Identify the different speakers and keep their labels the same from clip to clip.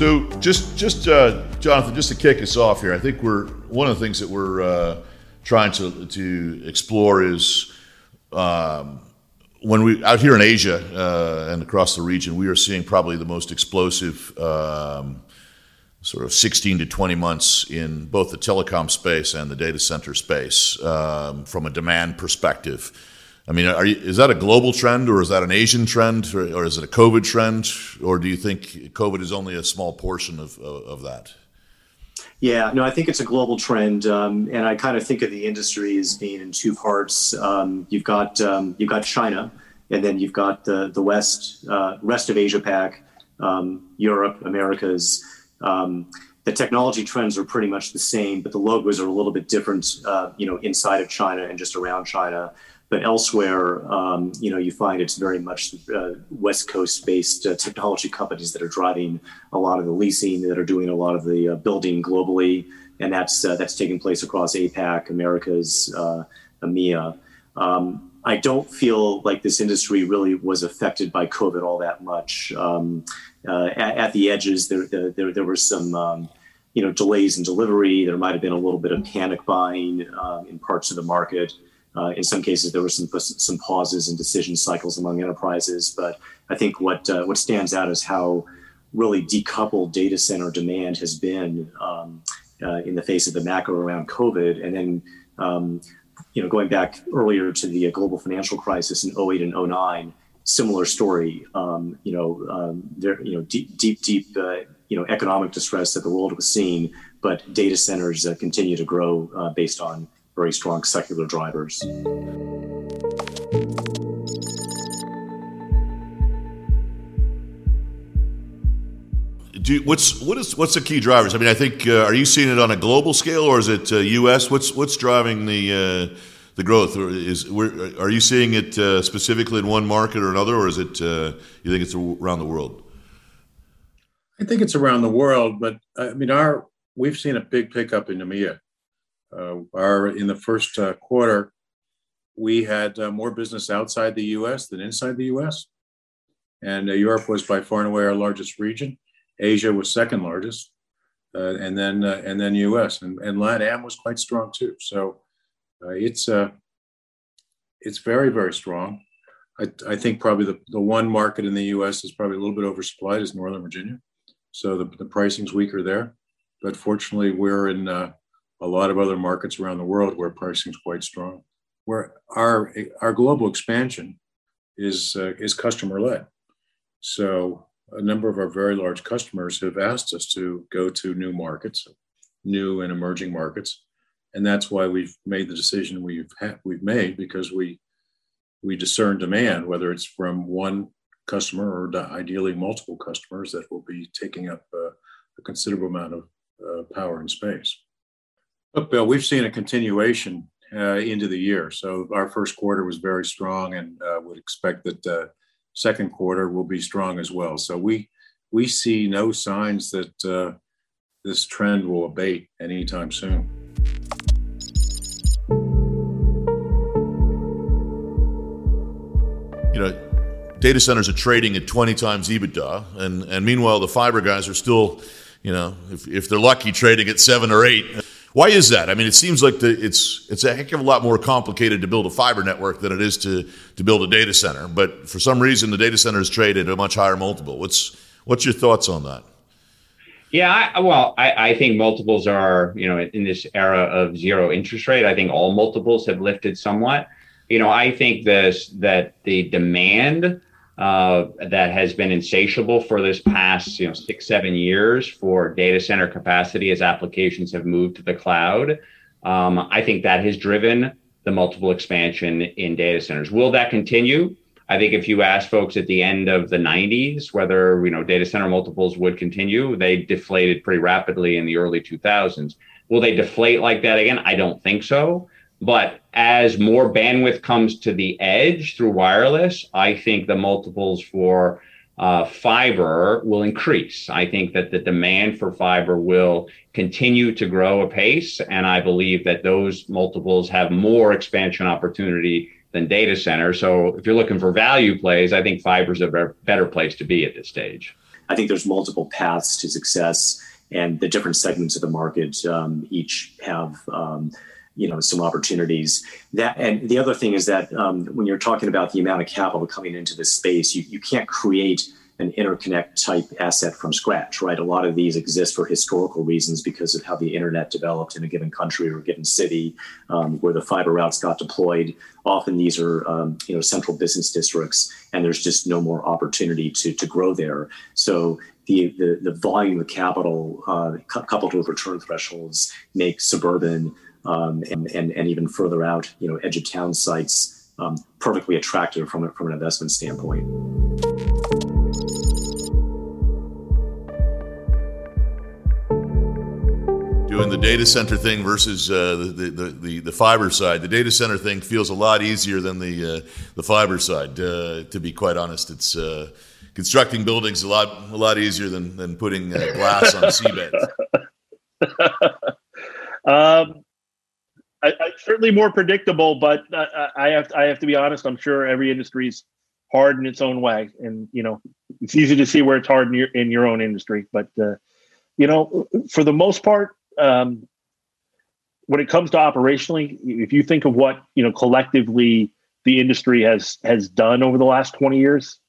Speaker 1: So just just uh, Jonathan, just to kick us off here, I think we're one of the things that we're uh, trying to to explore is um, when we out here in Asia uh, and across the region, we are seeing probably the most explosive. Um, sort of 16 to 20 months in both the telecom space and the data center space um, from a demand perspective. I mean, you, is that a global trend, or is that an Asian trend, or, or, is it a COVID trend, or do you think COVID is only a small portion of, of, of that?
Speaker 2: Yeah, no, I think it's a global trend, um, and I kind of think of the industry as being in two parts. Um, you've got um, you've got China, and then you've got the the West, uh, rest of Asia Pac, um, Europe, Americas. Um, the technology trends are pretty much the same, but the logos are a little bit different, uh, you know, inside of China and just around China. But elsewhere, um, you know, you find it's very much uh, West Coast-based uh, technology companies that are driving a lot of the leasing, that are doing a lot of the uh, building globally, and that's uh, that's taking place across APAC, Americas, uh, EMEA. Um, I don't feel like this industry really was affected by COVID all that much. Um, uh, at, at, the edges, there there, there, there were some um, you know delays in delivery. There might have been a little bit of panic buying um, in parts of the market. Uh, in some cases, there were some some pauses in decision cycles among enterprises. But I think what uh, what stands out is how really decoupled data center demand has been um, uh, in the face of the macro around COVID, and then um, you know going back earlier to the global financial crisis in 08 and 09 similar story. Um, you know, um, there, you know, deep, deep, deep, uh, you know, economic distress that the world was seeing, but data centers uh, continue to grow uh, based on very strong secular drivers.
Speaker 1: Do, what's what is what's the key drivers? I mean, I think uh, are you seeing it on a global scale or is it uh, U.S.? What's what's driving the uh, the growth? Or is are you seeing it uh, specifically in one market or another, or is it uh, you think it's around the world?
Speaker 3: I think it's around the world, but I mean, our we've seen a big pickup in EMEA. Uh, our in the first uh, quarter, we had uh, more business outside the U.S. than inside the U.S. And uh, Europe was by far and away our largest region. Asia was second largest, and then and then U.S. and and LATAM was quite strong too. So uh, it's uh, it's very very strong. I, I think probably the, the one market in the U.S. is probably a little bit oversupplied is Northern Virginia, so the, the pricing's weaker there. But fortunately, we're in uh, a lot of other markets around the world where pricing is quite strong. Where our our global expansion is uh, is customer led. So a number of our very large customers have asked us to go to new markets, new and emerging markets, and that's why we've made the decision we've ha- we've made because we we discern demand whether it's from one customer or ideally multiple customers that will be taking up uh, a considerable amount of uh, power and space. Look, Bill, we've seen a continuation uh, into the year. So our first quarter was very strong, and uh, would expect that uh, second quarter will be strong as well. So we we see no signs that uh, this trend will abate anytime soon.
Speaker 1: you know, data centers are trading at 20 times EBITDA, and, and meanwhile, the fiber guys are still, you know, if, if they're lucky, trading at seven or eight. Why is that? I mean, it seems like the, it's it's a heck of a lot more complicated to build a fiber network than it is to to build a data center. But for some reason, the data centers trade at a much higher multiple. What's what's your thoughts on that?
Speaker 4: Yeah, I, well, I, I, think multiples are, you know, in this era of zero interest rate, I think all multiples have lifted somewhat you know, I think this that the demand uh, that has been insatiable for this past, you know, six seven years for data center capacity as applications have moved to the cloud. Um, I think that has driven the multiple expansion in data centers. Will that continue? I think if you ask folks at the end of the 90s whether you know data center multiples would continue, they deflated pretty rapidly in the early 2000s. Will they deflate like that again? I don't think so. But as more bandwidth comes to the edge through wireless, I think the multiples for uh, fiber will increase. I think that the demand for fiber will continue to grow apace. And I believe that those multiples have more expansion opportunity than data center. So if you're looking for value plays, I think fiber is a better place to be at this stage.
Speaker 2: I think there's multiple paths to success, and the different segments of the market um, each have. Um, you know some opportunities that and the other thing is that um, when you're talking about the amount of capital coming into this space you, you can't create an interconnect type asset from scratch, right? A lot of these exist for historical reasons because of how the internet developed in a given country or a given city, um, where the fiber routes got deployed. Often these are, um, you know, central business districts, and there's just no more opportunity to to grow there. So the the, the volume of capital uh, coupled with return thresholds make suburban um, and, and and even further out, you know, edge of town sites um, perfectly attractive from from an investment standpoint.
Speaker 1: Doing the data center thing versus uh, the, the, the, the, fiber side. The data center thing feels a lot easier than the, uh, the fiber side, uh, to be quite honest. It's uh, constructing buildings a lot, a lot easier than, than putting uh, glass on seabeds.
Speaker 5: um, I, I, certainly more predictable, but I, I, have to, I have to be honest. I'm sure every industry is hard in its own way, and you know it's easy to see where it's hard in your in your own industry. But uh, you know, for the most part, um, when it comes to operationally, if you think of what you know collectively the industry has has done over the last 20 years,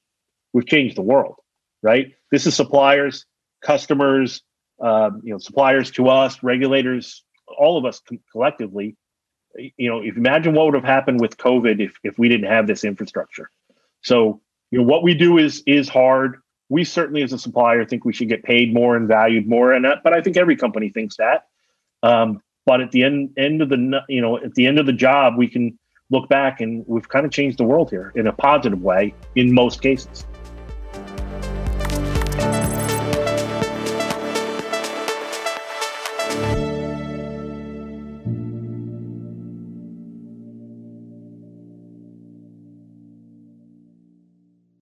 Speaker 5: we've changed the world, right? This is suppliers, customers, um, you know, suppliers to us, regulators, all of us collectively. You know, if imagine what would have happened with COVID if if we didn't have this infrastructure. So, you know, what we do is is hard we certainly as a supplier think we should get paid more and valued more and that, but i think every company thinks that. Um, but at the end end of the you know at the end of the job we can look back and we've kind of changed the world here in a positive way in most cases